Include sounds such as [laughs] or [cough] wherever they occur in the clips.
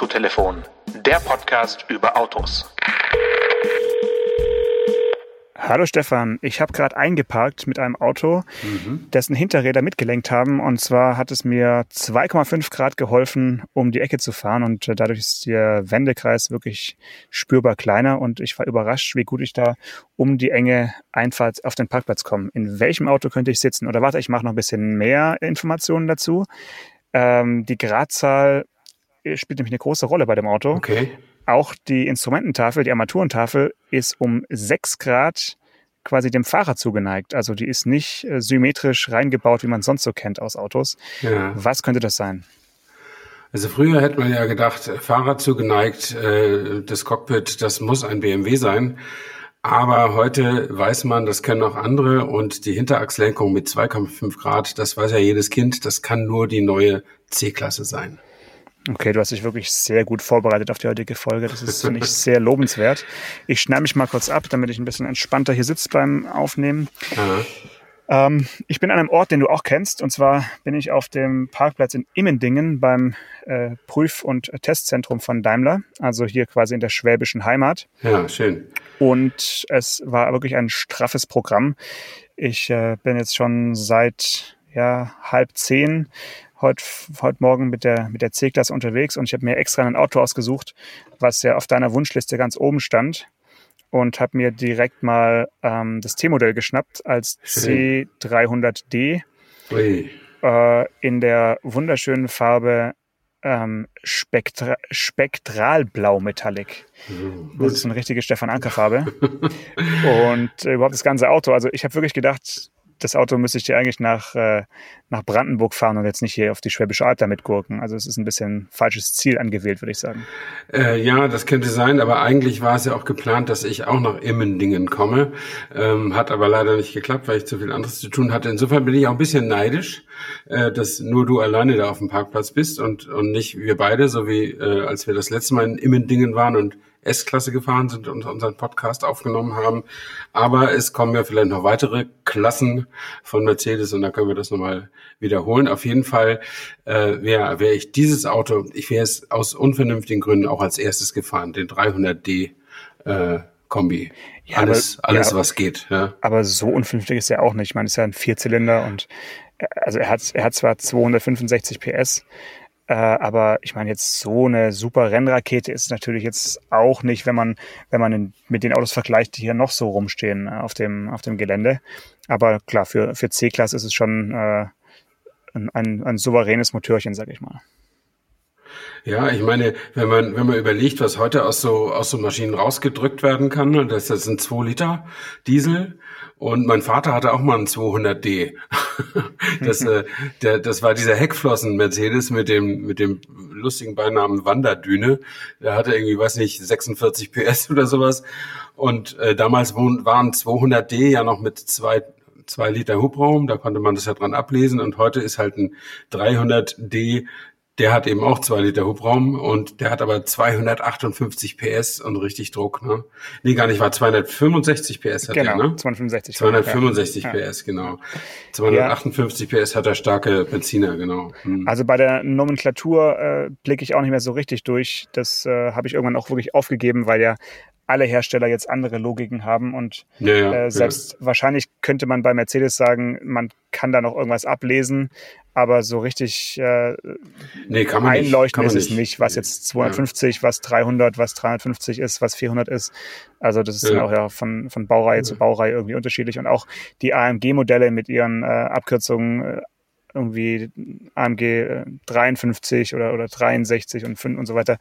Autotelefon, der Podcast über Autos. Hallo Stefan, ich habe gerade eingeparkt mit einem Auto, mhm. dessen Hinterräder mitgelenkt haben. Und zwar hat es mir 2,5 Grad geholfen, um die Ecke zu fahren. Und äh, dadurch ist der Wendekreis wirklich spürbar kleiner. Und ich war überrascht, wie gut ich da um die enge Einfahrt auf den Parkplatz komme. In welchem Auto könnte ich sitzen? Oder warte, ich mache noch ein bisschen mehr Informationen dazu. Ähm, die Gradzahl spielt nämlich eine große Rolle bei dem Auto. Okay. Auch die Instrumententafel, die Armaturentafel, ist um 6 Grad quasi dem Fahrer zugeneigt. Also die ist nicht äh, symmetrisch reingebaut, wie man sonst so kennt aus Autos. Ja. Was könnte das sein? Also früher hätte man ja gedacht, Fahrer zugeneigt, äh, das Cockpit, das muss ein BMW sein. Aber heute weiß man, das können auch andere und die Hinterachslenkung mit 2,5 Grad, das weiß ja jedes Kind, das kann nur die neue C-Klasse sein. Okay, du hast dich wirklich sehr gut vorbereitet auf die heutige Folge. Das ist, finde ich, sehr lobenswert. Ich schneide mich mal kurz ab, damit ich ein bisschen entspannter hier sitze beim Aufnehmen. Ähm, ich bin an einem Ort, den du auch kennst. Und zwar bin ich auf dem Parkplatz in Immendingen beim äh, Prüf- und Testzentrum von Daimler. Also hier quasi in der schwäbischen Heimat. Ja, schön. Und es war wirklich ein straffes Programm. Ich äh, bin jetzt schon seit ja, halb zehn heute, heute Morgen mit der, mit der C-Klasse unterwegs und ich habe mir extra ein Auto ausgesucht, was ja auf deiner Wunschliste ganz oben stand und habe mir direkt mal ähm, das T-Modell geschnappt als C300D äh, in der wunderschönen Farbe ähm, Spektra Spektralblau Metallic. Das ist eine richtige Stefan Anker Farbe. [laughs] und äh, überhaupt das ganze Auto. Also ich habe wirklich gedacht, das Auto müsste ich dir eigentlich nach, äh, nach Brandenburg fahren und jetzt nicht hier auf die Schwäbische Alb damit gurken. Also es ist ein bisschen falsches Ziel angewählt, würde ich sagen. Äh, ja, das könnte sein, aber eigentlich war es ja auch geplant, dass ich auch nach Immendingen komme. Ähm, hat aber leider nicht geklappt, weil ich zu viel anderes zu tun hatte. Insofern bin ich auch ein bisschen neidisch, äh, dass nur du alleine da auf dem Parkplatz bist und, und nicht wir beide, so wie äh, als wir das letzte Mal in Immendingen waren und S-Klasse gefahren sind und unseren Podcast aufgenommen haben. Aber es kommen ja vielleicht noch weitere Klassen von Mercedes und da können wir das nochmal wiederholen. Auf jeden Fall äh, wäre wär ich dieses Auto, ich wäre es aus unvernünftigen Gründen auch als erstes gefahren, den 300D äh, Kombi. Ja, alles, aber, alles ja, was geht. Ja. Aber so unvernünftig ist er auch nicht. Ich meine, es ist ja ein Vierzylinder und äh, also er hat, er hat zwar 265 PS, äh, aber ich meine, jetzt so eine super Rennrakete ist natürlich jetzt auch nicht, wenn man, wenn man in, mit den Autos vergleicht, die hier noch so rumstehen äh, auf dem, auf dem Gelände. Aber klar, für, für C-Klasse ist es schon äh, ein, ein, ein souveränes Motörchen, sag ich mal. Ja, ich meine, wenn man, wenn man überlegt, was heute aus so, aus so Maschinen rausgedrückt werden kann, ne, das, das sind 2 Liter Diesel und mein Vater hatte auch mal einen 200D. [laughs] Das, äh, der, das war dieser Heckflossen-Mercedes mit dem, mit dem lustigen Beinamen Wanderdüne. Der hatte irgendwie, weiß nicht, 46 PS oder sowas. Und äh, damals waren 200D ja noch mit zwei zwei Liter Hubraum, da konnte man das ja dran ablesen und heute ist halt ein 300D der hat eben auch zwei Liter Hubraum und der hat aber 258 PS und richtig Druck. Ne? Nee, gar nicht, war 265 PS hat genau, er, ne? 265. 265 ja. PS, genau. 258 ja. PS hat er starke Benziner, genau. Hm. Also bei der Nomenklatur äh, blicke ich auch nicht mehr so richtig durch. Das äh, habe ich irgendwann auch wirklich aufgegeben, weil ja alle Hersteller jetzt andere Logiken haben und ja, ja, äh, selbst ja. wahrscheinlich könnte man bei Mercedes sagen, man kann da noch irgendwas ablesen, aber so richtig äh, nee, einleuchten nicht. ist es nicht, was jetzt 250, was 300, was 350 ist, was 400 ist. Also das ist dann auch ja von, von Baureihe zu Baureihe irgendwie unterschiedlich und auch die AMG-Modelle mit ihren äh, Abkürzungen äh, irgendwie AMG äh, 53 oder, oder 63 und 5 und so weiter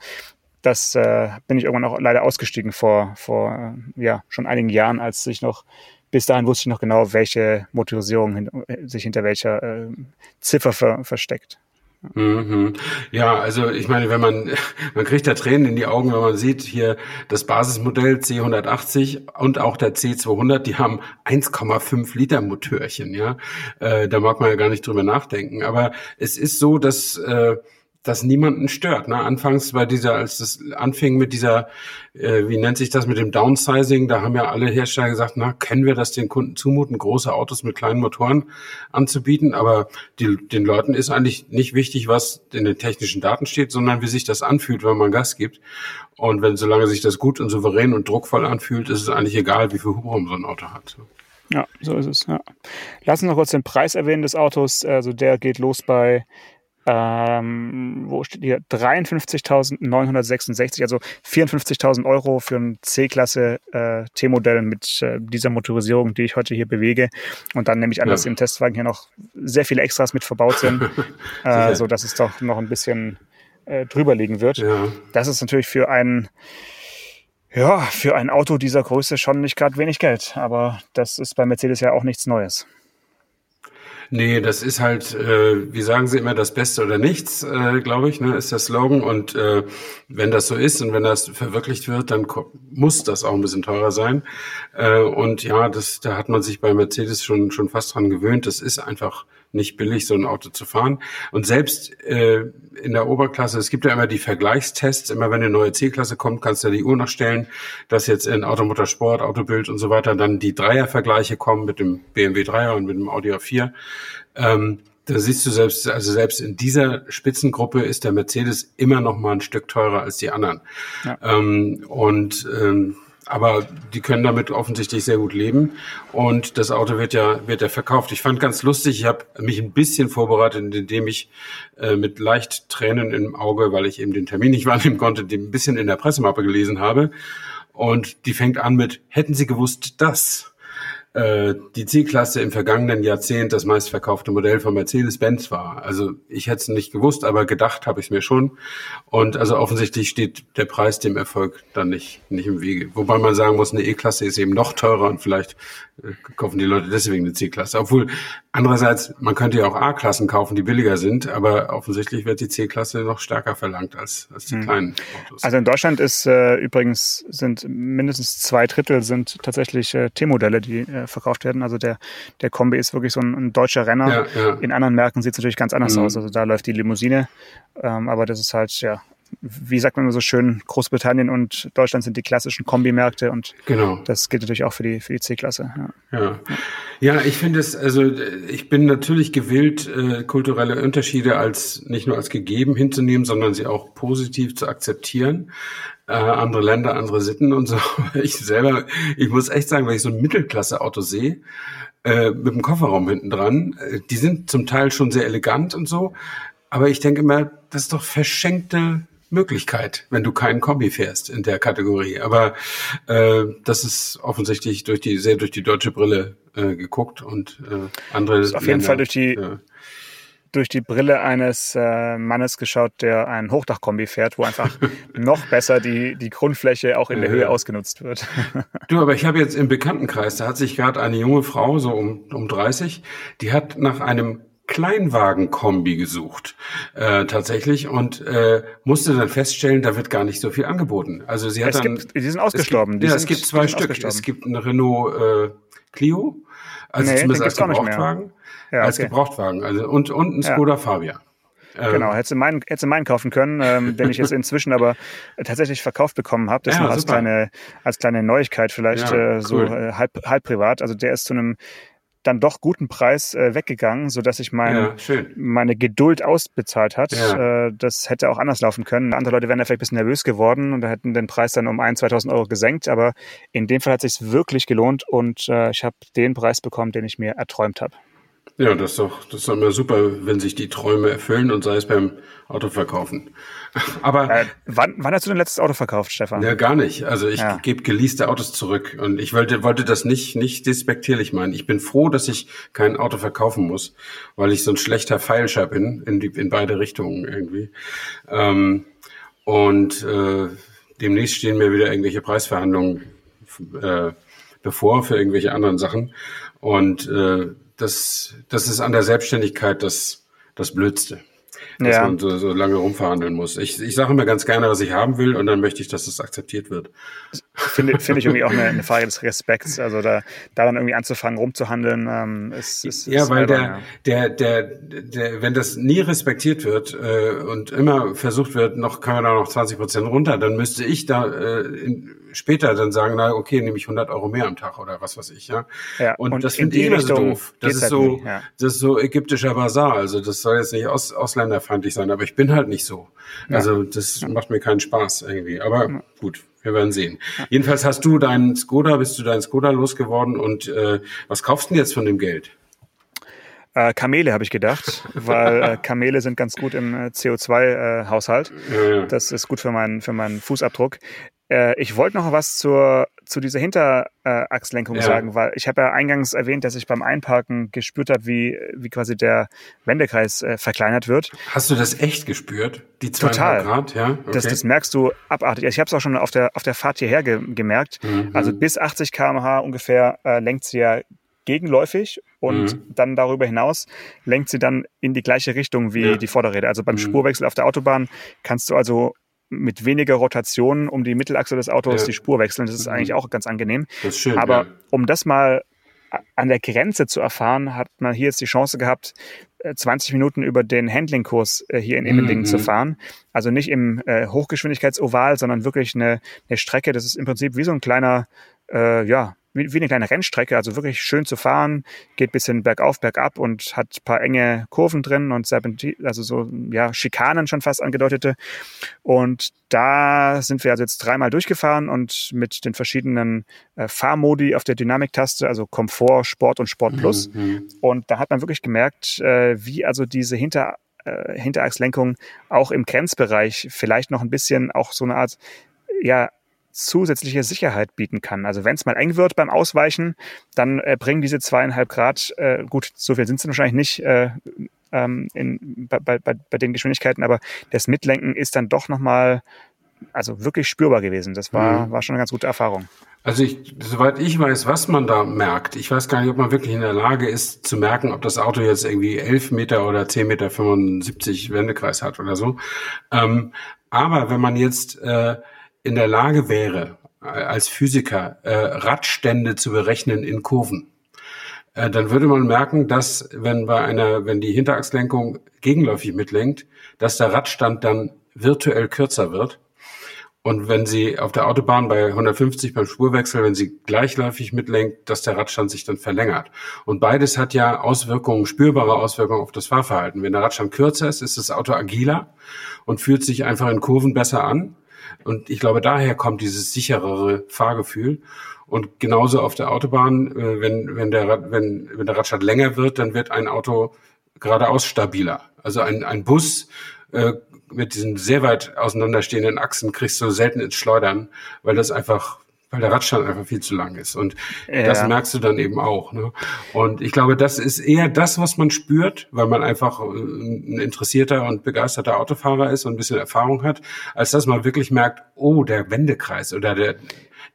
das äh, bin ich irgendwann auch leider ausgestiegen vor, vor äh, ja, schon einigen Jahren, als ich noch, bis dahin wusste ich noch genau, welche Motorisierung hin, sich hinter welcher äh, Ziffer ver, versteckt. Mhm. Ja, also ich meine, wenn man, [laughs] man kriegt da Tränen in die Augen, wenn man sieht hier das Basismodell C180 und auch der C200, die haben 1,5 Liter Motörchen, ja. Äh, da mag man ja gar nicht drüber nachdenken. Aber es ist so, dass äh, das niemanden stört. Ne? Anfangs bei dieser, als das anfing mit dieser, äh, wie nennt sich das, mit dem Downsizing, da haben ja alle Hersteller gesagt, na, können wir das den Kunden zumuten, große Autos mit kleinen Motoren anzubieten? Aber die, den Leuten ist eigentlich nicht wichtig, was in den technischen Daten steht, sondern wie sich das anfühlt, wenn man Gas gibt. Und wenn, solange sich das gut und souverän und druckvoll anfühlt, ist es eigentlich egal, wie viel Hubraum so ein Auto hat. Ja, so ist es. Ja. Lass uns noch kurz den Preis erwähnen des Autos. Also der geht los bei ähm, wo steht hier 53.966, also 54.000 Euro für ein C-Klasse äh, T-Modell mit äh, dieser Motorisierung, die ich heute hier bewege. Und dann nehme ich an, ja. dass im Testwagen hier noch sehr viele Extras mit verbaut sind, [laughs] äh, so dass es doch noch ein bisschen äh, drüber liegen wird. Ja. Das ist natürlich für einen ja, für ein Auto dieser Größe schon nicht gerade wenig Geld, aber das ist bei Mercedes ja auch nichts Neues. Nee, das ist halt, äh, wie sagen Sie immer, das Beste oder nichts, äh, glaube ich, ne, ist der Slogan. Und äh, wenn das so ist und wenn das verwirklicht wird, dann muss das auch ein bisschen teurer sein. Äh, und ja, das, da hat man sich bei Mercedes schon, schon fast dran gewöhnt. Das ist einfach nicht billig, so ein Auto zu fahren. Und selbst äh, in der Oberklasse, es gibt ja immer die Vergleichstests, immer wenn eine neue C-Klasse kommt, kannst du die Uhr nachstellen, dass jetzt in Automotorsport, Autobild und so weiter dann die Dreiervergleiche kommen mit dem BMW 3er und mit dem Audi A4. Ähm, da siehst du selbst, also selbst in dieser Spitzengruppe ist der Mercedes immer noch mal ein Stück teurer als die anderen. Ja. Ähm, und ähm, aber die können damit offensichtlich sehr gut leben und das Auto wird ja wird ja verkauft. Ich fand ganz lustig, ich habe mich ein bisschen vorbereitet, indem ich äh, mit leicht Tränen im Auge, weil ich eben den Termin nicht [laughs] wahrnehmen konnte, die ein bisschen in der Pressemappe gelesen habe und die fängt an mit hätten Sie gewusst, dass äh, die C-Klasse im vergangenen Jahrzehnt das meistverkaufte Modell von Mercedes-Benz war. Also ich hätte es nicht gewusst, aber gedacht habe ich es mir schon. Und also offensichtlich steht der Preis dem Erfolg dann nicht, nicht im Wege. Wobei man sagen muss, eine E-Klasse ist eben noch teurer und vielleicht äh, kaufen die Leute deswegen eine C-Klasse. Obwohl andererseits, man könnte ja auch A-Klassen kaufen, die billiger sind, aber offensichtlich wird die C-Klasse noch stärker verlangt als, als die hm. kleinen Autos. Also in Deutschland ist äh, übrigens sind mindestens zwei Drittel sind tatsächlich äh, T-Modelle, die äh, verkauft werden. Also der, der Kombi ist wirklich so ein, ein deutscher Renner. Ja, ja. In anderen Märkten sieht es natürlich ganz anders mhm. aus. Also da läuft die Limousine. Ähm, aber das ist halt, ja, wie sagt man immer so schön, Großbritannien und Deutschland sind die klassischen Kombimärkte und genau. das gilt natürlich auch für die, für die C-Klasse. Ja. ja. Ja. ich finde es, also ich bin natürlich gewillt, äh, kulturelle Unterschiede als nicht nur als gegeben hinzunehmen, sondern sie auch positiv zu akzeptieren äh, andere Länder, andere Sitten und so. [laughs] Ich selber, ich muss echt sagen, wenn ich so ein Mittelklasse-Auto sehe, äh, mit dem Kofferraum hinten dran, äh, die sind zum Teil schon sehr elegant und so, aber ich denke immer, das ist doch verschenkte Möglichkeit, wenn du keinen Kombi fährst in der Kategorie. Aber äh, das ist offensichtlich durch die sehr durch die deutsche Brille äh, geguckt und äh, andere. Auf jeden Fall durch die ja durch die Brille eines äh, Mannes geschaut, der einen Hochdachkombi fährt, wo einfach [laughs] noch besser die, die Grundfläche auch in der Höhe ausgenutzt wird. [laughs] du, aber ich habe jetzt im Bekanntenkreis, da hat sich gerade eine junge Frau, so um, um 30, die hat nach einem Kleinwagen-Kombi gesucht, äh, tatsächlich, und äh, musste dann feststellen, da wird gar nicht so viel angeboten. Also sie hat es dann, gibt, die sind ausgestorben. Es gibt, ja, es gibt zwei Stück. Es gibt einen Renault äh, Clio, also nee, zumindest als Gebrauchtwagen. Ja, als okay. Gebrauchtwagen. Also und, und ein Skoda ja. Fabia. Ähm, genau, hätte meinen, hätte meinen kaufen können, ähm, den ich jetzt [laughs] inzwischen aber tatsächlich verkauft bekommen habe. Das ja, noch als kleine, als kleine Neuigkeit vielleicht ja, äh, so äh, halb, halb privat. Also der ist zu einem dann doch guten Preis äh, weggegangen, so dass ich mein, ja, meine Geduld ausbezahlt hat. Ja. Äh, das hätte auch anders laufen können. Andere Leute wären da vielleicht ein bisschen nervös geworden und hätten den Preis dann um 1.000, 2.000 Euro gesenkt. Aber in dem Fall hat es sich wirklich gelohnt und äh, ich habe den Preis bekommen, den ich mir erträumt habe. Ja, das ist doch, das ist doch immer super, wenn sich die Träume erfüllen und sei es beim Autoverkaufen. [laughs] Aber äh, wann, wann hast du dein letztes Auto verkauft, Stefan? Ja, gar nicht. Also ich ja. gebe geleaste Autos zurück und ich wollte, wollte das nicht, nicht despektierlich meinen. Ich bin froh, dass ich kein Auto verkaufen muss, weil ich so ein schlechter Feilscher bin in, die, in beide Richtungen irgendwie. Ähm, und äh, demnächst stehen mir wieder irgendwelche Preisverhandlungen äh, bevor für irgendwelche anderen Sachen und äh, das, das ist an der Selbstständigkeit das, das Blödste. dass ja. man so, so lange rumverhandeln muss. Ich, ich sage immer ganz gerne, was ich haben will und dann möchte ich, dass es akzeptiert wird. Finde find ich irgendwie auch eine, eine, [laughs] Frage des Respekts. Also da, da dann irgendwie anzufangen, rumzuhandeln, ähm, ist, ist, Ja, ist weil der, ja. der, der, der, wenn das nie respektiert wird äh, und immer versucht wird, noch kann man da noch 20 Prozent runter, dann müsste ich da äh, in, später dann sagen, na okay, nehme ich 100 Euro mehr am Tag oder was weiß ich, ja. ja und, und das finde ich immer so doof. Das ist halt so, ja. das ist so ägyptischer Basar. Also das soll jetzt nicht aus, ausländerfeindlich sein, aber ich bin halt nicht so. Ja. Also das macht mir keinen Spaß irgendwie. Aber gut, wir werden sehen. Jedenfalls hast du deinen Skoda, bist du deinen Skoda losgeworden und äh, was kaufst du denn jetzt von dem Geld? Äh, Kamele habe ich gedacht, [laughs] weil äh, Kamele sind ganz gut im äh, CO2-Haushalt. Äh, ja, Das ist gut für meinen, für meinen Fußabdruck. Äh, ich wollte noch was zur, zu dieser Hinterachslenkung ja. sagen, weil ich habe ja eingangs erwähnt, dass ich beim Einparken gespürt habe, wie, wie quasi der Wendekreis äh, verkleinert wird. Hast du das echt gespürt? Die Total. Grad, ja? Okay. Das, das merkst du abartig. Ich habe es auch schon auf der, auf der Fahrt hierher ge gemerkt. Mhm. Also bis 80 km/h ungefähr äh, lenkt sie ja gegenläufig und mhm. dann darüber hinaus lenkt sie dann in die gleiche Richtung wie ja. die Vorderräder. Also beim mhm. Spurwechsel auf der Autobahn kannst du also mit weniger Rotation um die Mittelachse des Autos ja. die Spur wechseln. Das ist mhm. eigentlich auch ganz angenehm. Das ist schön, Aber ja. um das mal an der Grenze zu erfahren, hat man hier jetzt die Chance gehabt, 20 äh, Minuten über den Handlingkurs äh, hier in Immendingen mhm. zu fahren. Also nicht im äh, Hochgeschwindigkeitsoval, sondern wirklich eine, eine Strecke. Das ist im Prinzip wie so ein kleiner, äh, ja, wie, wie eine kleine Rennstrecke, also wirklich schön zu fahren, geht bisschen bergauf, bergab und hat paar enge Kurven drin und Serpentin, also so ja Schikanen schon fast angedeutete. Und da sind wir also jetzt dreimal durchgefahren und mit den verschiedenen äh, Fahrmodi auf der Dynamiktaste, also Komfort, Sport und Sport Plus. Mhm. mhm. Und da hat man wirklich gemerkt, äh, wie also diese Hinter äh, Hinterachslenkung auch im Grenzbereich vielleicht noch ein bisschen auch so eine Art ja zusätzliche Sicherheit bieten kann. Also wenn es mal eng wird beim Ausweichen, dann äh, bringen diese zweieinhalb Grad, äh, gut, so viel sind es wahrscheinlich nicht äh, ähm, in, bei, bei, bei den Geschwindigkeiten, aber das Mitlenken ist dann doch nochmal, also wirklich spürbar gewesen. Das war, mhm. war schon eine ganz gute Erfahrung. Also ich, soweit ich weiß, was man da merkt, ich weiß gar nicht, ob man wirklich in der Lage ist zu merken, ob das Auto jetzt irgendwie 11 Meter oder 10 Meter 75 Wendekreis hat oder so. Ähm, aber wenn man jetzt äh, in der Lage wäre, als Physiker äh, Radstände zu berechnen in Kurven, äh, dann würde man merken, dass wenn bei einer, wenn die Hinterachslenkung gegenläufig mitlenkt, dass der Radstand dann virtuell kürzer wird. Und wenn sie auf der Autobahn bei 150 beim Spurwechsel, wenn sie gleichläufig mitlenkt, dass der Radstand sich dann verlängert. Und beides hat ja Auswirkungen, spürbare Auswirkungen auf das Fahrverhalten. Wenn der Radstand kürzer ist, ist das Auto agiler und fühlt sich einfach in Kurven besser an. Und ich glaube, daher kommt dieses sicherere Fahrgefühl. Und genauso auf der Autobahn, äh, wenn, wenn, der, wenn, wenn der Radstand länger wird, dann wird ein Auto geradeaus stabiler. Also ein, ein Bus äh, mit diesen sehr weit auseinanderstehenden Achsen kriegst du selten ins Schleudern, weil das einfach weil der Radstand einfach viel zu lang ist. Und ja. das merkst du dann eben auch. Ne? Und ich glaube, das ist eher das, was man spürt, weil man einfach äh, ein interessierter und begeisterter Autofahrer ist und ein bisschen Erfahrung hat, als dass man wirklich merkt, oh, der Wendekreis oder der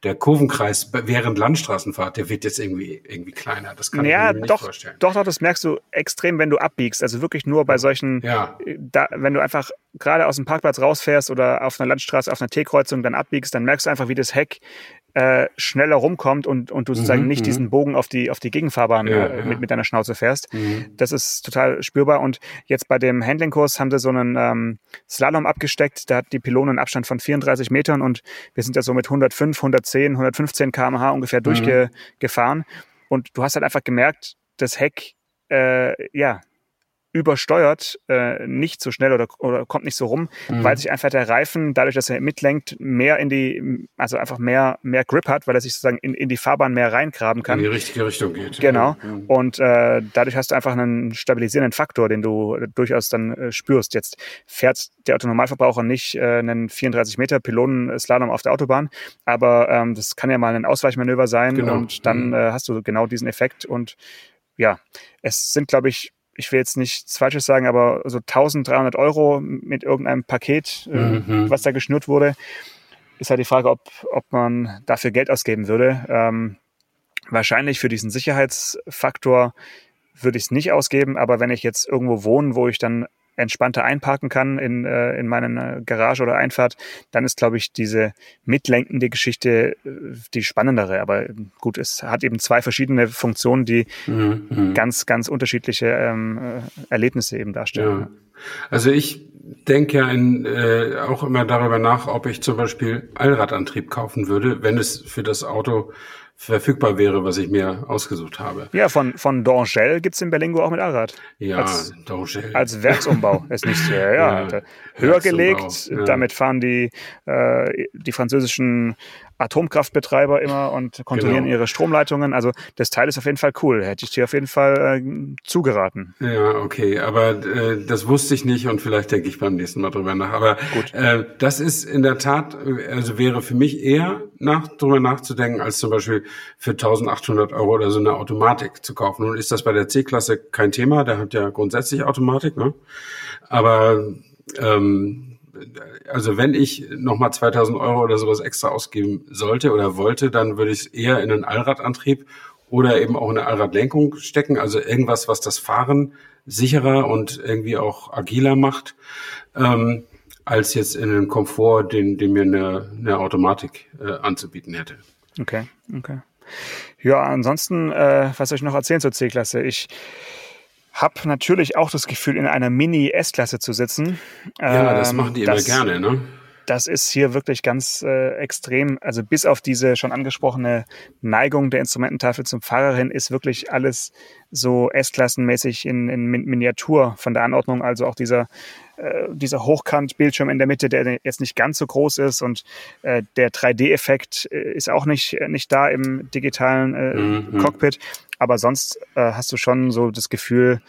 der Kurvenkreis während Landstraßenfahrt, der wird jetzt irgendwie, irgendwie kleiner. Das kann ja, ich mir nicht doch, vorstellen. Doch, doch, das merkst du extrem, wenn du abbiegst. Also wirklich nur bei solchen, ja. da, wenn du einfach gerade aus dem Parkplatz rausfährst oder auf einer Landstraße, auf einer T-Kreuzung dann abbiegst, dann merkst du einfach, wie das Heck äh, schneller rumkommt und, und du sozusagen mhm, nicht mhm. diesen Bogen auf die, auf die Gegenfahrbahn ja, äh, mit, mit deiner Schnauze fährst. Mhm. Das ist total spürbar. Und jetzt bei dem Handlingkurs haben sie so einen ähm, Slalom abgesteckt. Da hat die Pylone einen Abstand von 34 Metern und wir sind ja so mit 105, 110, 115 kmh ungefähr mhm. durchgefahren. Und du hast halt einfach gemerkt, das Heck, äh, ja, übersteuert, äh, nicht so schnell oder, oder kommt nicht so rum, mhm. weil sich einfach der Reifen, dadurch, dass er mitlenkt, mehr in die, also einfach mehr, mehr Grip hat, weil er sich sozusagen in, in die Fahrbahn mehr reingraben kann. In die richtige Richtung geht. Genau. Mhm. Und äh, dadurch hast du einfach einen stabilisierenden Faktor, den du durchaus dann äh, spürst. Jetzt fährt der Autonormalverbraucher nicht äh, einen 34 Meter Pylonenslalom auf der Autobahn, aber ähm, das kann ja mal ein Ausweichmanöver sein genau. und dann mhm. äh, hast du genau diesen Effekt und ja, es sind, glaube ich, ich will jetzt nichts Falsches sagen, aber so 1300 Euro mit irgendeinem Paket, äh, mhm. was da geschnürt wurde, ist halt die Frage, ob, ob man dafür Geld ausgeben würde. Ähm, wahrscheinlich für diesen Sicherheitsfaktor würde ich es nicht ausgeben, aber wenn ich jetzt irgendwo wohne, wo ich dann entspannter einparken kann in, äh, in meiner Garage oder Einfahrt, dann ist, glaube ich, diese mitlenkende Geschichte äh, die spannendere. Aber gut, es hat eben zwei verschiedene Funktionen, die mhm. mhm. ganz, ganz unterschiedliche ähm, äh, Erlebnisse eben darstellen. Ja. Also ich denke ja in, äh, auch immer darüber nach, ob ich zum Beispiel Allradantrieb kaufen würde, wenn es für das Auto verfügbar wäre, was ich mir ausgesucht habe. Ja, von, von Dangel gibt's in Berlingo auch mit Allrad. Ja, als, Dangel. Als Werksumbau. [laughs] ist nicht ja, ja, ja höher gelegt. Ja. Damit fahren die, äh, die französischen Atomkraftbetreiber immer und kontrollieren genau. ihre Stromleitungen. Also das Teil ist auf jeden Fall cool. Hätte ich dir auf jeden Fall äh, zugeraten. Ja, okay. Aber äh, das wusste ich nicht und vielleicht denke ich beim nächsten Mal drüber nach. Aber Gut. Äh, das ist in der Tat, also wäre für mich eher nach, drüber nachzudenken, als zum Beispiel für 1800 Euro oder so eine Automatik zu kaufen. Nun ist das bei der C-Klasse kein Thema. Der hat ja grundsätzlich Automatik. Ne? Aber ähm, also wenn ich nochmal 2000 Euro oder sowas extra ausgeben sollte oder wollte, dann würde ich es eher in einen Allradantrieb oder eben auch in eine Allradlenkung stecken. Also irgendwas, was das Fahren sicherer und irgendwie auch agiler macht, ähm, als jetzt in den Komfort, den, den mir eine, eine Automatik äh, anzubieten hätte. Okay, okay. Ja, ansonsten, äh, was soll ich noch erzählen zur C-Klasse? Ich habe natürlich auch das Gefühl, in einer Mini-S-Klasse zu sitzen. Ja, das ähm, machen die das, immer gerne, ne? Das ist hier wirklich ganz äh, extrem. Also bis auf diese schon angesprochene Neigung der Instrumententafel zum Fahrer hin ist wirklich alles so S-Klassenmäßig in, in Miniatur von der Anordnung. Also auch dieser äh, dieser Hochkant-Bildschirm in der Mitte, der jetzt nicht ganz so groß ist und äh, der 3D-Effekt äh, ist auch nicht, nicht da im digitalen äh, mhm. Cockpit. Aber sonst äh, hast du schon so das Gefühl,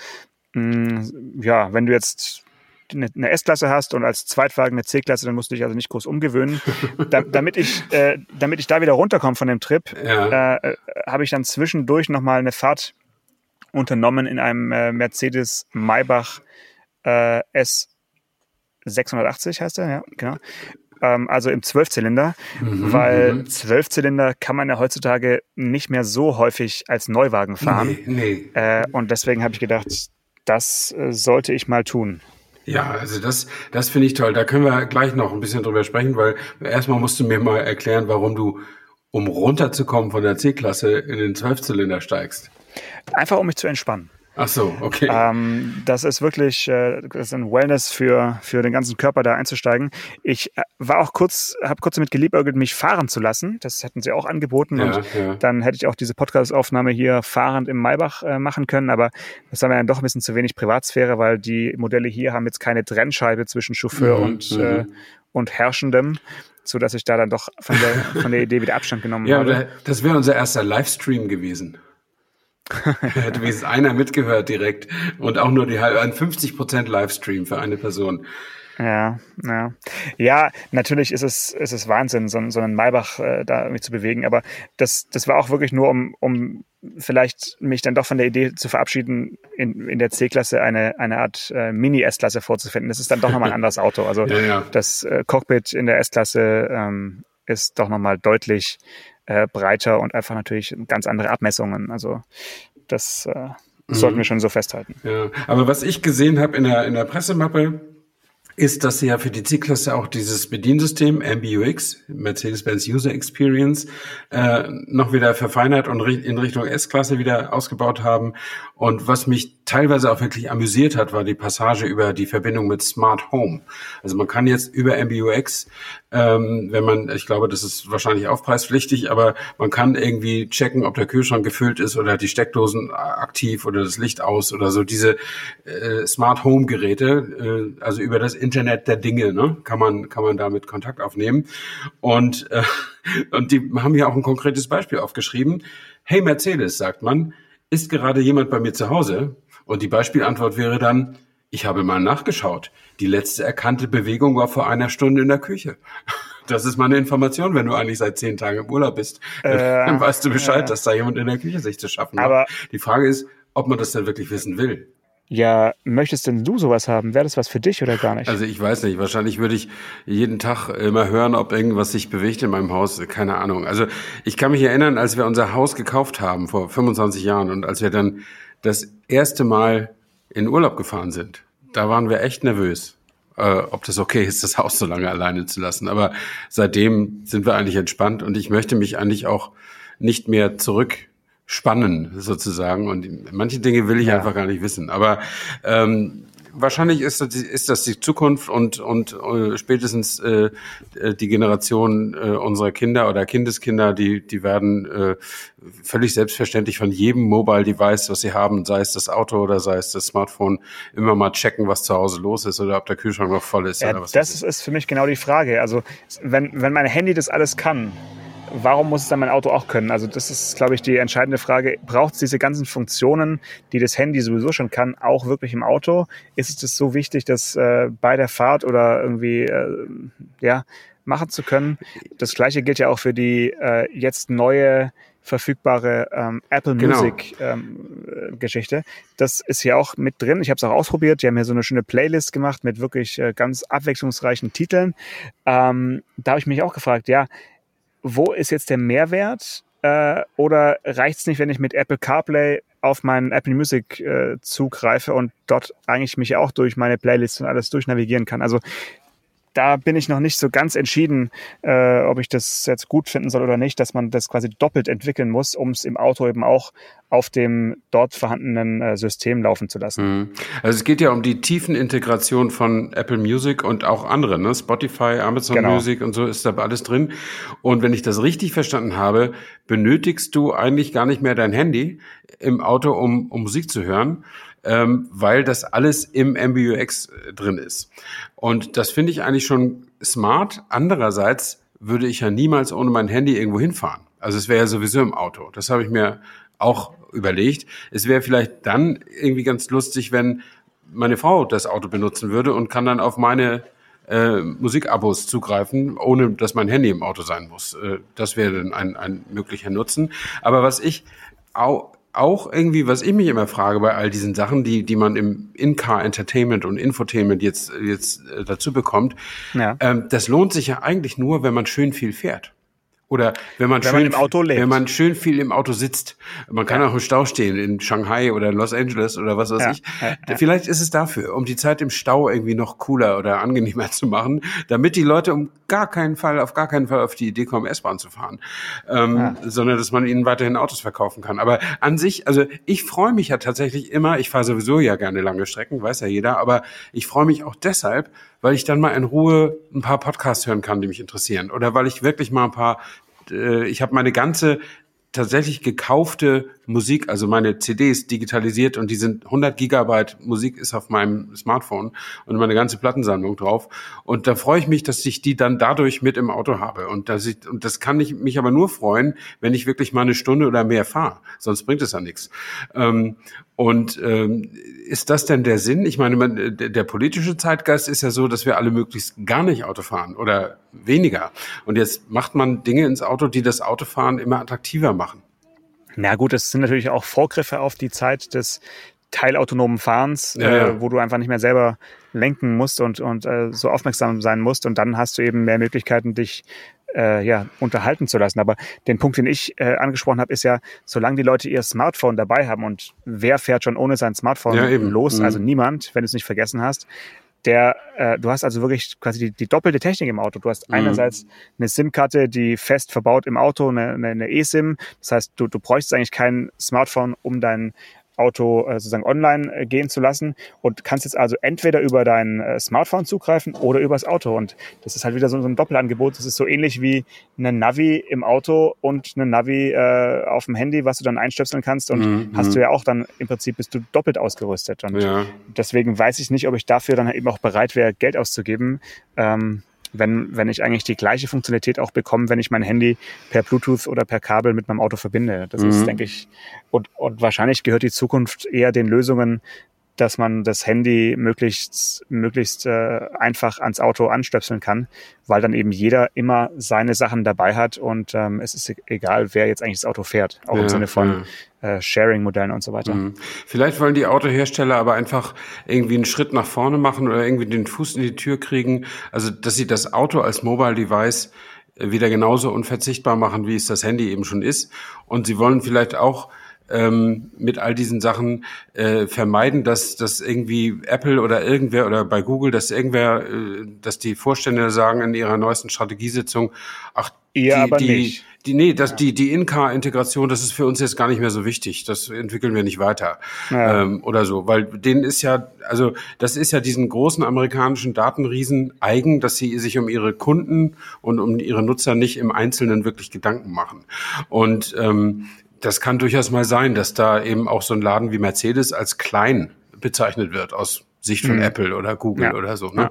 mh, mm, ja, wenn du jetzt eine, S-Klasse hast und als Zweitwagen eine C-Klasse, dann musst du dich also nicht groß umgewöhnen. [laughs] da, damit, ich, äh, damit ich da wieder runterkomme von dem Trip, ja. äh, habe ich dann zwischendurch nochmal eine Fahrt unternommen in einem äh, Mercedes Maybach äh, S 680 heißt er, ja, genau. Ähm, also im Zwölfzylinder, mhm, weil mhm. Zwölfzylinder kann man ja heutzutage nicht mehr so häufig als Neuwagen fahren. Nee, nee. Äh, und deswegen habe ich gedacht, das äh, sollte ich mal tun. Ja, also das, das finde ich toll. Da können wir gleich noch ein bisschen drüber sprechen, weil erstmal musst du mir mal erklären, warum du, um runterzukommen von der C-Klasse, in den Zwölfzylinder steigst. Einfach um mich zu entspannen. Ach so, okay. Ähm, das ist wirklich äh, das ist ein Wellness für, für den ganzen Körper da einzusteigen. Ich äh, war auch kurz, habe kurz damit geliebäugelt, mich fahren zu lassen. Das hätten sie auch angeboten. Ja, und ja. dann hätte ich auch diese Podcast-Aufnahme hier fahrend im Maybach äh, machen können. Aber das war mir dann doch ein bisschen zu wenig Privatsphäre, weil die Modelle hier haben jetzt keine Trennscheibe zwischen Chauffeur mhm, und, mhm. äh, und Herrschendem so dass ich da dann doch von der, von der Idee wieder Abstand genommen ja, habe. Ja, das wäre unser erster Livestream gewesen. Hätte wenigstens einer mitgehört direkt und auch nur die ein 50 Prozent Livestream für eine Person. Ja, ja. Ja, natürlich ist es, ist es Wahnsinn, so, so einen Maybach äh, da irgendwie zu bewegen. Aber das, das war auch wirklich nur, um, um vielleicht mich dann doch von der Idee zu verabschieden, in, in der C-Klasse eine, eine Art äh, Mini-S-Klasse vorzufinden. Das ist dann doch nochmal ein [laughs] anderes Auto. Also ja, ja. das äh, Cockpit in der S-Klasse ähm, ist doch nochmal deutlich äh, breiter und einfach natürlich ganz andere Abmessungen. Also das äh, mhm. sollten wir schon so festhalten. Ja, aber was ich gesehen habe in der, in der Pressemappe, ist, dass sie ja für die C-Klasse auch dieses Bediensystem MBUX, Mercedes-Benz User Experience, äh, noch wieder verfeinert und in Richtung S-Klasse wieder ausgebaut haben. Und was mich teilweise auch wirklich amüsiert hat, war die Passage über die Verbindung mit Smart Home. Also man kann jetzt über MBUX, ähm, wenn man, ich glaube, das ist wahrscheinlich aufpreispflichtig, aber man kann irgendwie checken, ob der Kühlschrank gefüllt ist oder die Steckdosen aktiv oder das Licht aus oder so. Diese äh, Smart Home Geräte, äh, also über das Internet der Dinge, ne, kann man kann man damit Kontakt aufnehmen. Und äh, und die haben ja auch ein konkretes Beispiel aufgeschrieben. Hey Mercedes, sagt man, ist gerade jemand bei mir zu Hause? Und die Beispielantwort wäre dann, ich habe mal nachgeschaut. Die letzte erkannte Bewegung war vor einer Stunde in der Küche. [laughs] Das ist meine Information, wenn du eigentlich seit zehn Tagen im Urlaub bist. Äh, dann weißt du Bescheid, äh, dass da jemand in der Küche sich zu schaffen aber, hat. Die Frage ist, ob man das denn wirklich wissen will. Ja, möchtest denn du sowas haben? Wäre das was für dich oder gar nicht? Also ich weiß nicht. Wahrscheinlich würde ich jeden Tag immer hören, ob irgendwas sich bewegt in meinem Haus. Keine Ahnung. Also ich kann mich erinnern, als wir unser Haus gekauft haben vor 25 Jahren und als wir dann das erste Mal in Urlaub gefahren sind, da waren wir echt nervös, äh, ob das okay ist, das Haus so lange alleine zu lassen. Aber seitdem sind wir eigentlich entspannt und ich möchte mich eigentlich auch nicht mehr zurückspannen sozusagen. Und manche Dinge will ich ja. einfach gar nicht wissen. Aber ähm, wahrscheinlich ist das, ist das die Zukunft und, und äh, spätestens äh, die Generation äh, unserer Kinder oder Kindeskinder, die, die werden äh, völlig selbstverständlich von jedem Mobile Device, was sie haben, sei es das Auto oder sei es das Smartphone, immer mal checken, was zu Hause los ist oder ob der Kühlschrank noch voll ist. Ja, oder was das ist für mich genau die Frage. Also wenn, wenn mein Handy das alles kann, warum muss es dann mein Auto auch können? Also das ist, glaube ich, die entscheidende Frage. Braucht es diese ganzen Funktionen, die das Handy sowieso schon kann, auch wirklich im Auto? Ist es das so wichtig, dass äh, bei der Fahrt oder irgendwie äh, ja machen zu können? Das gleiche gilt ja auch für die äh, jetzt neue verfügbare ähm, Apple genau. Music ähm, Geschichte. Das ist hier auch mit drin. Ich habe es auch ausprobiert. Die haben hier so eine schöne Playlist gemacht mit wirklich äh, ganz abwechslungsreichen Titeln. Ähm, da habe ich mich auch gefragt, ja, wo ist jetzt der Mehrwert? Äh, oder reicht es nicht, wenn ich mit Apple CarPlay auf meinen Apple Music äh, zugreife und dort eigentlich mich auch durch meine Playlist und alles durchnavigieren kann? Also da bin ich noch nicht so ganz entschieden, äh, ob ich das jetzt gut finden soll oder nicht, dass man das quasi doppelt entwickeln muss, um es im Auto eben auch auf dem dort vorhandenen äh, System laufen zu lassen. Mhm. Also es geht ja um die tiefen Integration von Apple Music und auch andere, ne? Spotify, Amazon genau. Music und so ist da alles drin. Und wenn ich das richtig verstanden habe, benötigst du eigentlich gar nicht mehr dein Handy im Auto, um, um Musik zu hören, ähm, weil das alles im MBUX äh, drin ist. Und das finde ich eigentlich schon smart. Andererseits würde ich ja niemals ohne mein Handy irgendwo hinfahren. Also es wäre ja sowieso im Auto. Das habe ich mir auch überlegt. Es wäre vielleicht dann irgendwie ganz lustig, wenn meine Frau das Auto benutzen würde und kann dann auf meine äh, Musikabos zugreifen, ohne dass mein Handy im Auto sein muss. Äh, das wäre dann ein, ein möglicher Nutzen. Aber was ich auch auch irgendwie, was ich mich immer frage bei all diesen Sachen, die, die man im In-Car Entertainment und Infotainment jetzt, jetzt äh, dazu bekommt, ja. ähm, das lohnt sich ja eigentlich nur, wenn man schön viel fährt. Oder wenn man, wenn schön, man im Auto lebt. wenn man schön viel im Auto sitzt. Man kann ja. auch im Stau stehen in Shanghai oder Los Angeles oder was weiß ja. ich. Ja. Vielleicht ist es dafür, um die Zeit im Stau irgendwie noch cooler oder angenehmer [laughs] zu machen, damit die Leute um gar keinen Fall, auf gar keinen Fall auf die Idee kommen, S-Bahn zu fahren, ähm, sondern dass man ihnen weiterhin Autos verkaufen kann. Aber an sich, also ich freue mich ja tatsächlich immer. Ich fahre sowieso ja gerne lange Strecken, weiß ja jeder. Aber ich freue mich auch deshalb, weil ich dann mal in Ruhe ein paar Podcasts hören kann, die mich interessieren. Oder weil ich wirklich mal ein paar, äh, ich habe meine ganze tatsächlich gekaufte Musik, also meine CDs digitalisiert und die sind 100 Gigabyte Musik ist auf meinem Smartphone und meine ganze Plattensammlung drauf. Und da freue ich mich, dass ich die dann dadurch mit im Auto habe. Und, dass ich, und das kann ich mich aber nur freuen, wenn ich wirklich mal eine Stunde oder mehr fahre. Sonst bringt es ja nichts. Ähm, und ähm, ist das denn der Sinn? Ich meine, man, der, der politische Zeitgeist ist ja so, dass wir alle möglichst gar nicht Auto fahren oder weniger. Und jetzt macht man Dinge ins Auto, die das Autofahren immer attraktiver machen. Na gut, das sind natürlich auch Vorgriffe auf die Zeit des teilautonomen Fahrens, ja, ja. Äh, wo du einfach nicht mehr selber lenken musst und, und äh, so aufmerksam sein musst. Und dann hast du eben mehr Möglichkeiten, dich äh, ja, unterhalten zu lassen. Aber den Punkt, den ich äh, angesprochen habe, ist ja, solange die Leute ihr Smartphone dabei haben und wer fährt schon ohne sein Smartphone ja, los? Mhm. Also niemand, wenn du es nicht vergessen hast. Der, äh, du hast also wirklich quasi die, die doppelte Technik im Auto. Du hast mhm. einerseits eine SIM-Karte, die fest verbaut im Auto, eine, eine eSIM. Das heißt, du, du bräuchst eigentlich kein Smartphone, um dein Auto äh, sozusagen online äh, gehen zu lassen und kannst jetzt also entweder über dein äh, Smartphone zugreifen oder übers Auto und das ist halt wieder so, so ein Doppelangebot. Das ist so ähnlich wie ein Navi im Auto und ein Navi äh, auf dem Handy, was du dann einstöpseln kannst und mhm. hast du ja auch dann im Prinzip bist du doppelt ausgerüstet und ja. deswegen weiß ich nicht, ob ich dafür dann eben auch bereit wäre, Geld auszugeben. Ähm, wenn, wenn ich eigentlich die gleiche Funktionalität auch bekomme, wenn ich mein Handy per Bluetooth oder per Kabel mit meinem Auto verbinde. Das mhm. ist, denke ich, und, und wahrscheinlich gehört die Zukunft eher den Lösungen, dass man das Handy möglichst, möglichst äh, einfach ans Auto anstöpseln kann, weil dann eben jeder immer seine Sachen dabei hat und ähm, es ist egal, wer jetzt eigentlich das Auto fährt, auch ja, im Sinne von ja. äh, Sharing-Modellen und so weiter. Mhm. Vielleicht wollen die Autohersteller aber einfach irgendwie einen Schritt nach vorne machen oder irgendwie den Fuß in die Tür kriegen, also dass sie das Auto als Mobile Device wieder genauso unverzichtbar machen, wie es das Handy eben schon ist. Und sie wollen vielleicht auch ähm, mit all diesen Sachen äh, vermeiden, dass, dass irgendwie Apple oder irgendwer oder bei Google, dass irgendwer, äh, dass die Vorstände sagen in ihrer neuesten Strategiesitzung, ach, Ihr die, aber die, nicht. Die, nee, das, die, die In-Car-Integration, das ist für uns jetzt gar nicht mehr so wichtig. Das entwickeln wir nicht weiter. Ja. Ähm, oder so. Weil denen ist ja, also das ist ja diesen großen amerikanischen Datenriesen eigen, dass sie sich um ihre Kunden und um ihre Nutzer nicht im Einzelnen wirklich Gedanken machen. Und ähm, das kann durchaus mal sein, dass da eben auch so ein Laden wie Mercedes als klein bezeichnet wird aus Sicht von Mhm. Apple oder Google Ja. oder so. Ne?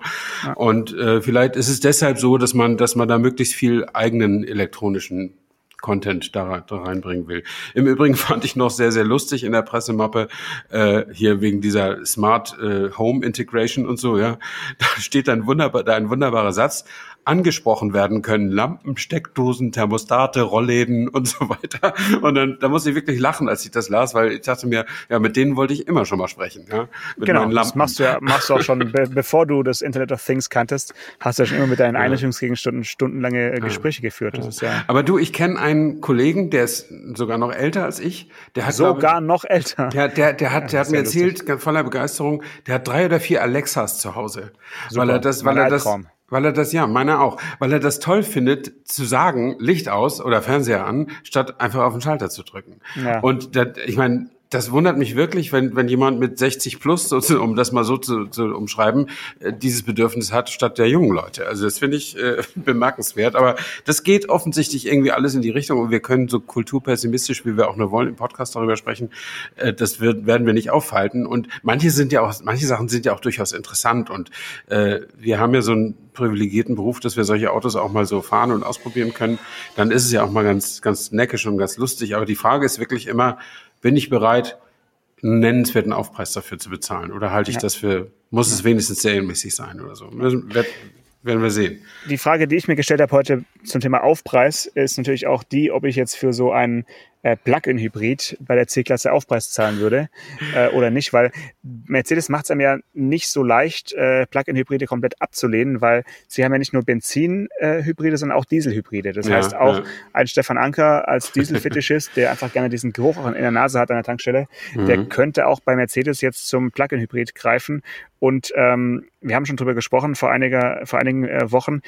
Und äh, vielleicht ist es deshalb so, dass man, dass man da möglichst viel eigenen elektronischen Content da, da reinbringen will. Im Übrigen [laughs] fand ich noch sehr, sehr lustig in der Pressemappe, äh, hier wegen dieser Smart äh, Home Integration und so, ja, [laughs] da steht ein wunderbar, da ein wunderbarer Satz, angesprochen werden können, Lampen, Steckdosen, Thermostate, Rollläden [laughs] und so weiter. Und dann, da muss ich wirklich lachen, als ich das las, weil ich dachte mir, ja, mit denen wollte ich immer schon mal sprechen, ja, mit Genau, das machst du ja machst du auch schon, [laughs] be bevor du das Internet of Things kanntest, hast du ja schon immer mit deinen Einrichtungsgegenständen stundenlange äh, Gespräche geführt. Das ist ja Aber du, ich kenne einen Kollegen, der ist sogar noch älter als ich, der hat sogar noch älter. Der, der, der hat, der hat mir ja erzählt, ganz voller Begeisterung, der hat drei oder vier Alexas zu Hause. Super, Weil er das, weil er das, Albtraum. Weil er das, ja, meiner auch, weil er das toll findet, zu sagen, Licht aus oder Fernseher an, statt einfach auf den Schalter zu drücken. Ja. Und das, ich meine, das wundert mich wirklich, wenn, wenn jemand mit 60 plus, um das mal so zu, zu umschreiben, äh, dieses Bedürfnis hat, statt der jungen Leute. Also das finde ich äh, [laughs] bemerkenswert. Aber das geht offensichtlich irgendwie alles in die Richtung und wir können so kulturpessimistisch, wie wir auch nur wollen, im Podcast darüber sprechen, äh, das wird, werden wir nicht aufhalten. Und manche sind ja auch, manche Sachen sind ja auch durchaus interessant und äh, wir haben ja so einen privilegierten Beruf, dass wir solche Autos auch mal so fahren und ausprobieren können. Dann ist es ja auch mal ganz, ganz neckisch und ganz lustig. Aber die Frage ist wirklich immer, bin ich bereit, einen nennenswerten Aufpreis dafür zu bezahlen? Oder halte ich das für, muss es wenigstens serienmäßig sein oder so? Werden wir sehen. Die Frage, die ich mir gestellt habe heute zum Thema Aufpreis, ist natürlich auch die, ob ich jetzt für so einen äh, Plug-in-Hybrid bei der C-Klasse Aufpreis zahlen würde äh, oder nicht, weil Mercedes macht es einem ja nicht so leicht, äh, Plug-in-Hybride komplett abzulehnen, weil sie haben ja nicht nur Benzin-Hybride, sondern auch Diesel-Hybride. Das Ja, heißt auch ja. ein Stefan Anker als Diesel-Fetischist, der einfach gerne diesen Geruch auch in der Nase hat an der Tankstelle, der Mhm. könnte auch bei Mercedes jetzt zum Plug-in-Hybrid greifen. Und ähm, wir haben schon drüber gesprochen vor, einiger, vor einigen äh, Wochen,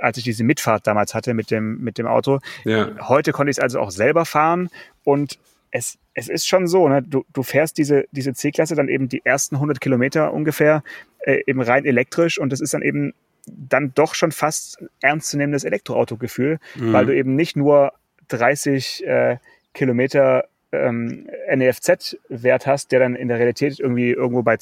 als ich diese Mitfahrt damals hatte mit dem, mit dem Auto. Ja. Heute konnte ich es also auch selber fahren und es, es ist schon so, ne? du, du fährst diese, diese C-Klasse dann eben die ersten 100 Kilometer ungefähr äh, eben rein elektrisch und das ist dann eben dann doch schon fast ein ernstzunehmendes Elektroautogefühl, weil du eben nicht nur 30 äh, Kilometer ähm, NEFZ-Wert hast, der dann in der Realität irgendwie irgendwo bei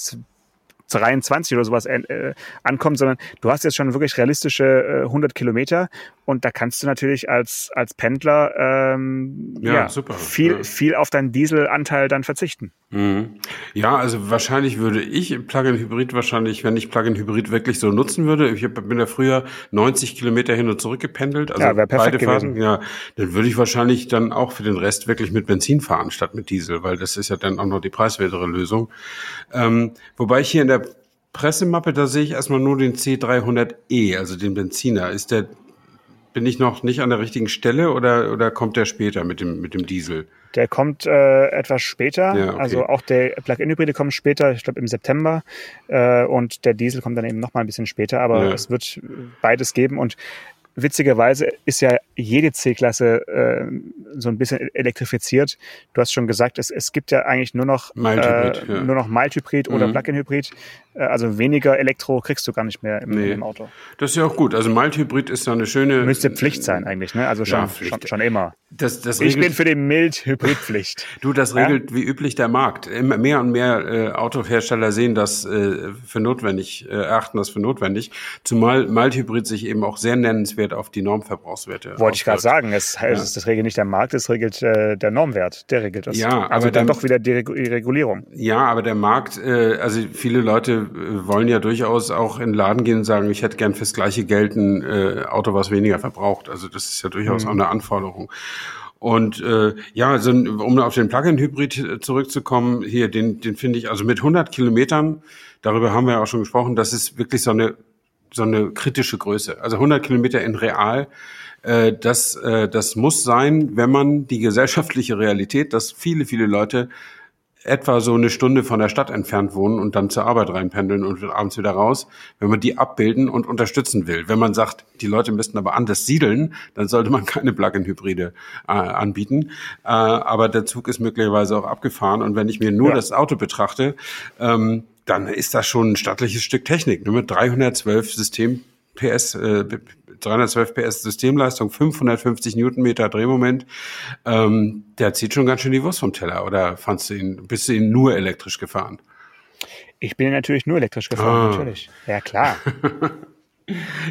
23 oder sowas äh, ankommt, sondern du hast jetzt schon wirklich realistische äh, 100 Kilometer und da kannst du natürlich als, als Pendler ähm, Ja, ja, super, viel, ja. viel auf deinen Dieselanteil dann verzichten. Mhm. Ja, also wahrscheinlich würde ich Plug-in-Hybrid wahrscheinlich, wenn ich Plug-in-Hybrid wirklich so nutzen würde, ich bin ja früher 90 Kilometer hin und zurück gependelt, also Ja, beide gewesen. ja, dann würde ich wahrscheinlich dann auch für den Rest wirklich mit Benzin fahren statt mit Diesel, weil das ist ja dann auch noch die preiswertere Lösung. Ähm, wobei ich hier in der Pressemappe, da sehe ich erstmal nur den C300E, also den Benziner. Ist der, bin ich noch nicht an der richtigen Stelle oder, oder kommt der später mit dem, mit dem Diesel? Der kommt äh, etwas später. Ja, okay. Also auch der Plug-in-Hybride kommt später, ich glaube im September. Äh, und der Diesel kommt dann eben noch mal ein bisschen später. Aber Ja. es wird beides geben. Und witzigerweise ist ja jede C-Klasse äh, so ein bisschen elektrifiziert. Du hast schon gesagt, es, es gibt ja eigentlich nur noch Mild-Hybrid, äh, ja. nur noch Mild-Hybrid oder Mhm. Plug-in-Hybrid. Äh, also weniger Elektro kriegst du gar nicht mehr im, Nee. im Auto. Das ist ja auch gut. Also Mild-Hybrid ist ja eine schöne. Müsste Pflicht sein eigentlich, ne? Also schon, Ja, schon, schon immer. Das, das Ich regelt, bin für die Mild-Hybrid-Pflicht. [laughs] du, das regelt wie üblich der Markt. Immer mehr und mehr äh, Autohersteller sehen das äh, für notwendig, äh, erachten das für notwendig. Zumal Mild-Hybrid sich eben auch sehr nennenswert auf die Normverbrauchswerte Wollte ich gerade sagen, es, es, das regelt nicht der Markt, es regelt äh, der Normwert, der regelt das. Ja, also aber dann dann- doch wieder die, Regu- die Regulierung. Ja, aber der Markt, äh, also viele Leute äh, wollen ja durchaus auch in den Laden gehen und sagen, ich hätte gern fürs gleiche Geld ein äh, Auto, was weniger verbraucht. Also das ist ja durchaus auch eine Anforderung. Und äh, ja, so, ein- um auf den Plug-in-Hybrid äh, zurückzukommen, hier, den, den finde ich, also mit 100 Kilometern, darüber haben wir ja auch schon gesprochen, das ist wirklich so eine so eine kritische Größe. Also 100 Kilometer in real, äh, das, äh, das muss sein, wenn man die gesellschaftliche Realität, dass viele, viele Leute etwa so eine Stunde von der Stadt entfernt wohnen und dann zur Arbeit reinpendeln und abends wieder raus, wenn man die abbilden und unterstützen will. Wenn man sagt, die Leute müssten aber anders siedeln, dann sollte man keine Plug-in-Hybride äh, anbieten. Äh, aber der Zug ist möglicherweise auch abgefahren. Und wenn ich mir nur ja. das Auto betrachte, ähm, dann ist das schon ein stattliches Stück Technik. Nur mit 312 System PS, äh, 312 PS Systemleistung, 550 Newtonmeter Drehmoment. Ähm, der zieht schon ganz schön die Wurst vom Teller. Oder fandst du ihn, bist du ihn nur elektrisch gefahren? Ich bin natürlich nur elektrisch gefahren, ah. natürlich. Ja, klar. [laughs]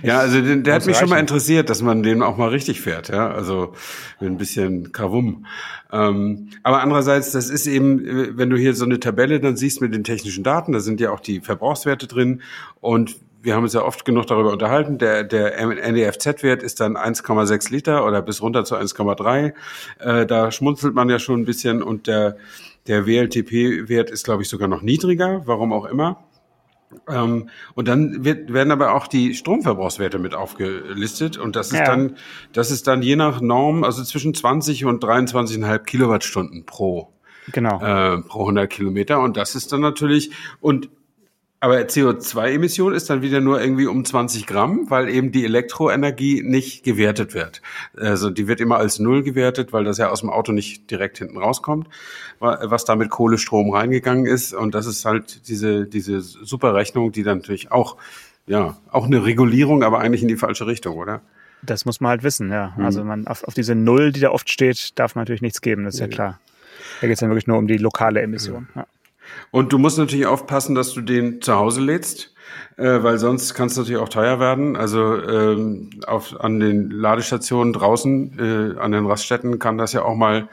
ja, also der, der hat mich reichen. schon mal interessiert, dass man den auch mal richtig fährt, ja. Also ein bisschen Krawum. Ähm, aber andererseits, das ist eben, wenn du hier so eine Tabelle dann siehst mit den technischen Daten, da sind ja auch die Verbrauchswerte drin und wir haben uns ja oft genug darüber unterhalten, der, der NDFZ-Wert ist dann 1,6 Liter oder bis runter zu 1,3. Äh, da schmunzelt man ja schon ein bisschen und der, der WLTP-Wert ist, glaube ich, sogar noch niedriger, warum auch immer. Ähm, und dann wird, werden aber auch die Stromverbrauchswerte mit aufgelistet und das ist ja. dann, das ist dann je nach Norm, also zwischen 20 und 23,5 Kilowattstunden pro genau. Äh, pro 100 Kilometer und das ist dann natürlich und aber CO2-Emission ist dann wieder nur irgendwie um 20 Gramm, weil eben die Elektroenergie nicht gewertet wird. Also die wird immer als Null gewertet, weil das ja aus dem Auto nicht direkt hinten rauskommt, was da mit Kohlestrom reingegangen ist. Und das ist halt diese, diese super Rechnung, die dann natürlich auch, ja, auch eine Regulierung, aber eigentlich in die falsche Richtung, oder? Das muss man halt wissen, ja. Mhm. Also man auf, auf diese Null, die da oft steht, darf man natürlich nichts geben, das ist ja, ja klar. Da geht es dann wirklich nur um die lokale Emission. Ja. Und du musst natürlich aufpassen, dass du den zu Hause lädst, äh, weil sonst kann es natürlich auch teuer werden. Also ähm, auf, an den Ladestationen draußen, äh, an den Raststätten kann das ja auch mal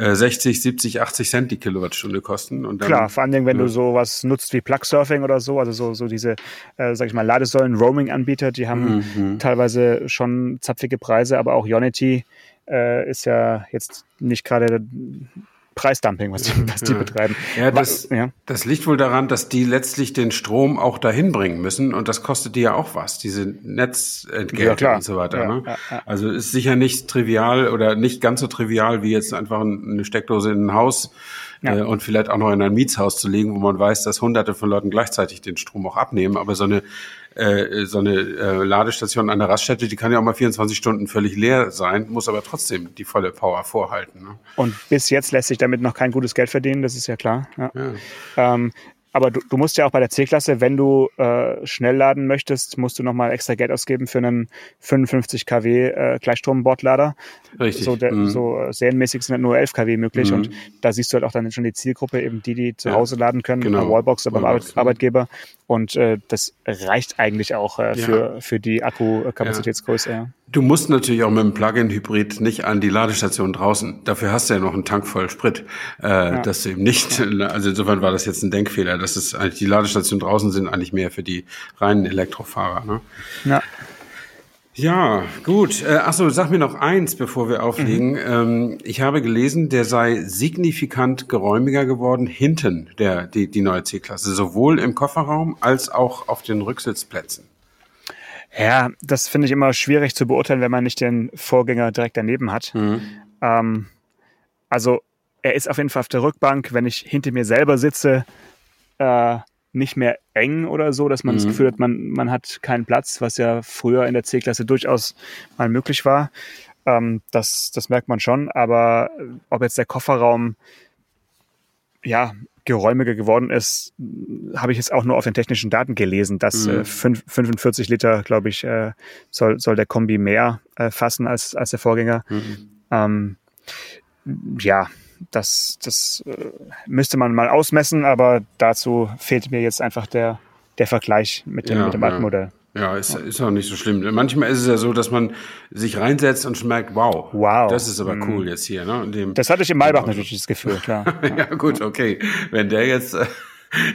60, 70, 80 Cent die Kilowattstunde kosten. Und dann, Klar, vor allen Dingen, wenn ja. du sowas nutzt wie Plug-Surfing oder so, also so, so diese, äh, sag ich mal, Ladesäulen-Roaming-Anbieter, die haben mhm. teilweise schon zapfige Preise, aber auch Unity äh, ist ja jetzt nicht gerade Preisdumping, was die, was die ja. betreiben. Ja das, ja. das liegt wohl daran, dass die letztlich den Strom auch dahin bringen müssen und das kostet die ja auch was, diese Netzentgelte ja, und so weiter. ne? Also ist sicher nicht trivial oder nicht ganz so trivial wie jetzt einfach eine Steckdose in ein Haus äh, und vielleicht auch noch in ein Mietshaus zu legen, wo man weiß, dass hunderte von Leuten gleichzeitig den Strom auch abnehmen. Aber so eine äh, so eine äh, Ladestation an der Raststätte, die kann ja auch mal 24 Stunden völlig leer sein, muss aber trotzdem die volle Power vorhalten. Ne? Und bis jetzt lässt sich damit noch kein gutes Geld verdienen, das ist ja klar. Ja. Ja. Ähm, aber du, du musst ja auch bei der C-Klasse, wenn du äh, schnell laden möchtest, musst du nochmal extra Geld ausgeben für einen 55 kW äh, Gleichstrom-Bordlader. Richtig. So, der, mhm. so äh, serienmäßig sind halt nur 11 kW möglich mhm. und da siehst du halt auch dann schon die Zielgruppe, eben die, die zu Hause laden können, genau. Wallbox oder beim Arbeit, Arbeitgeber. Und äh, das reicht eigentlich auch äh, für, ja. für die Akkukapazitätsgröße. Ja. Du musst natürlich auch mit dem Plug-in-Hybrid nicht an die Ladestation draußen. Dafür hast du ja noch einen Tank voll Sprit. Äh, ja. Das eben nicht. [laughs] Also insofern war das jetzt ein Denkfehler. Das ist eigentlich die Ladestationen draußen sind eigentlich mehr für die reinen Elektrofahrer. Ne? Ja. Ja, gut. Äh, achso, sag mir noch eins, bevor wir auflegen. Mhm. Ähm, ich habe gelesen, der sei signifikant geräumiger geworden hinten, der, die, die neue C-Klasse, sowohl im Kofferraum als auch auf den Rücksitzplätzen. Ja, das finde ich immer schwierig zu beurteilen, wenn man nicht den Vorgänger direkt daneben hat. Mhm. Ähm, also er ist auf jeden Fall auf der Rückbank. Wenn ich hinter mir selber sitze, äh, nicht mehr eng oder so, dass man mhm. das Gefühl hat, man, man hat keinen Platz, was ja früher in der C-Klasse durchaus mal möglich war. Ähm, das, das merkt man schon, aber ob jetzt der Kofferraum ja, geräumiger geworden ist, habe ich jetzt auch nur auf den technischen Daten gelesen, dass mhm. äh, 5, 45 Liter, glaube ich, äh, soll, soll der Kombi mehr äh, fassen als, als der Vorgänger. Mhm. Ähm, ja, das, das äh, müsste man mal ausmessen, aber dazu fehlt mir jetzt einfach der, der Vergleich mit dem, ja, mit dem alten Modell. Ja, ist, ist auch nicht so schlimm. Manchmal ist es ja so, dass man sich reinsetzt und merkt, wow, wow. das ist aber mhm. cool jetzt hier. Ne? Dem, das hatte ich im Maybach natürlich das Gefühl, klar. ja. [laughs] ja, gut, okay. Wenn der jetzt äh,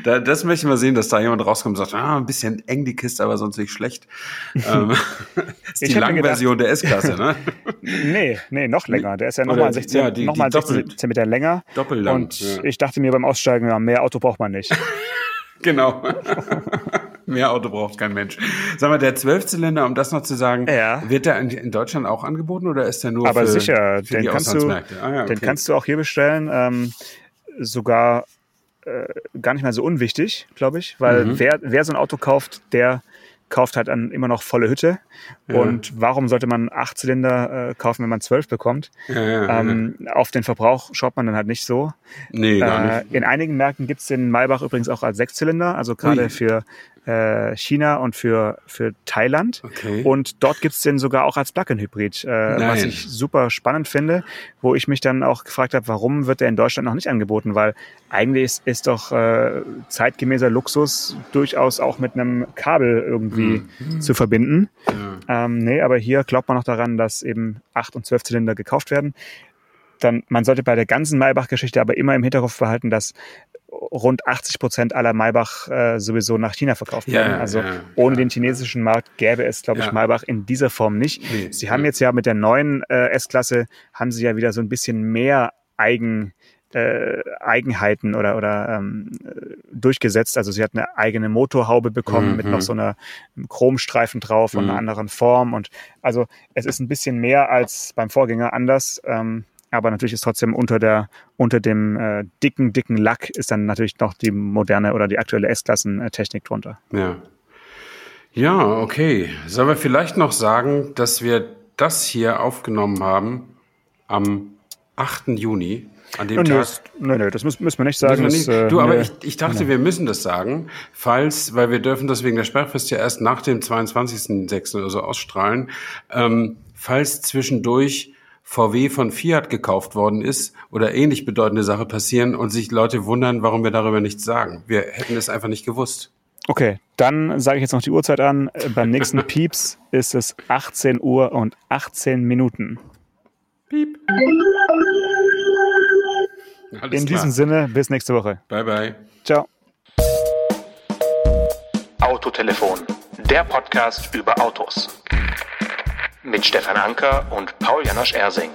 da, das möchte ich mal sehen, dass da jemand rauskommt und sagt, ah, ein bisschen eng die Kiste, aber sonst nicht schlecht. [laughs] ähm, [laughs] ist die Langversion der S-Klasse, ne? [laughs] nee, nee, noch länger. Der ist ja nochmal 16, ja, die, noch die 16 Zentimeter länger. Doppellang. Und ja. ich dachte mir beim Aussteigen, ja, mehr Auto braucht man nicht. genau. Mehr Auto braucht kein Mensch. Sag mal, der Zwölfzylinder, um das noch zu sagen, Ja. wird der in, Deutschland auch angeboten oder ist der nur Aber für, sicher, für den die kannst, du, Auslandsmärkte? Ah, ja, den okay. kannst du auch hier bestellen. Ähm, sogar äh, gar nicht mal so unwichtig, glaube ich, weil Mhm. wer, wer so ein Auto kauft, der kauft halt dann immer noch volle Hütte. Ja. Und warum sollte man acht Zylinder äh, kaufen, wenn man zwölf bekommt? ja, ja. Ähm, auf den Verbrauch schaut man dann halt nicht so. nee, gar Äh, nicht. in einigen Märkten gibt's den Maybach übrigens auch als Sechszylinder, also gerade für äh, China und für, für Thailand. Okay. Und dort gibt's den sogar auch als Plug-in-Hybrid, äh, was ich super spannend finde, wo ich mich dann auch gefragt habe, warum wird der in Deutschland noch nicht angeboten? Weil eigentlich ist, ist doch äh, zeitgemäßer Luxus durchaus auch mit einem Kabel irgendwie Mhm. zu verbinden. ja. Ähm, nee, aber hier glaubt man noch daran, dass eben 8 und 12 Zylinder gekauft werden. Dann, man sollte bei der ganzen Maybach-Geschichte aber immer im Hinterkopf behalten, dass rund 80 Prozent aller Maybach äh, sowieso nach China verkauft Ja, werden. Also ja, ohne ja. den chinesischen Markt gäbe es, glaube ich, Ja. Maybach in dieser Form nicht. Nee, Sie haben ja. jetzt ja mit der neuen äh, S-Klasse, haben sie ja wieder so ein bisschen mehr Eigen, äh, Eigenheiten oder, oder ähm, äh, durchgesetzt. Also sie hat eine eigene Motorhaube bekommen mit Mhm. noch so einer Chromstreifen drauf und Mhm. einer anderen Form. Und also es ist ein bisschen mehr als beim Vorgänger anders. Ähm, aber natürlich ist trotzdem unter der unter dem äh, dicken dicken Lack ist dann natürlich noch die moderne oder die aktuelle S-Klassen-Technik drunter. Ja. Ja, okay. Sollen wir vielleicht noch sagen, dass wir das hier aufgenommen haben am 8. Juni, an dem Nö, Tag. das, nö, nö, das müssen, müssen wir nicht sagen. Wir das, nicht. äh, du, aber nö. ich, ich dachte, wir müssen das sagen, falls, weil wir dürfen das wegen der Sperrfrist ja erst nach dem 22.06. oder so ausstrahlen, ähm, falls zwischendurch VW von Fiat gekauft worden ist oder ähnlich bedeutende Sache passieren und sich Leute wundern, warum wir darüber nichts sagen. Wir hätten es einfach nicht gewusst. Okay, dann sage ich jetzt noch die Uhrzeit an. Beim nächsten [laughs] Pieps ist es 18 Uhr und 18 Minuten. Piep. Alles In klar. diesem Sinne, bis nächste Woche. Bye bye. Ciao. Autotelefon, der Podcast über Autos. Mit Stefan Anker und Paul Janosch Ersing.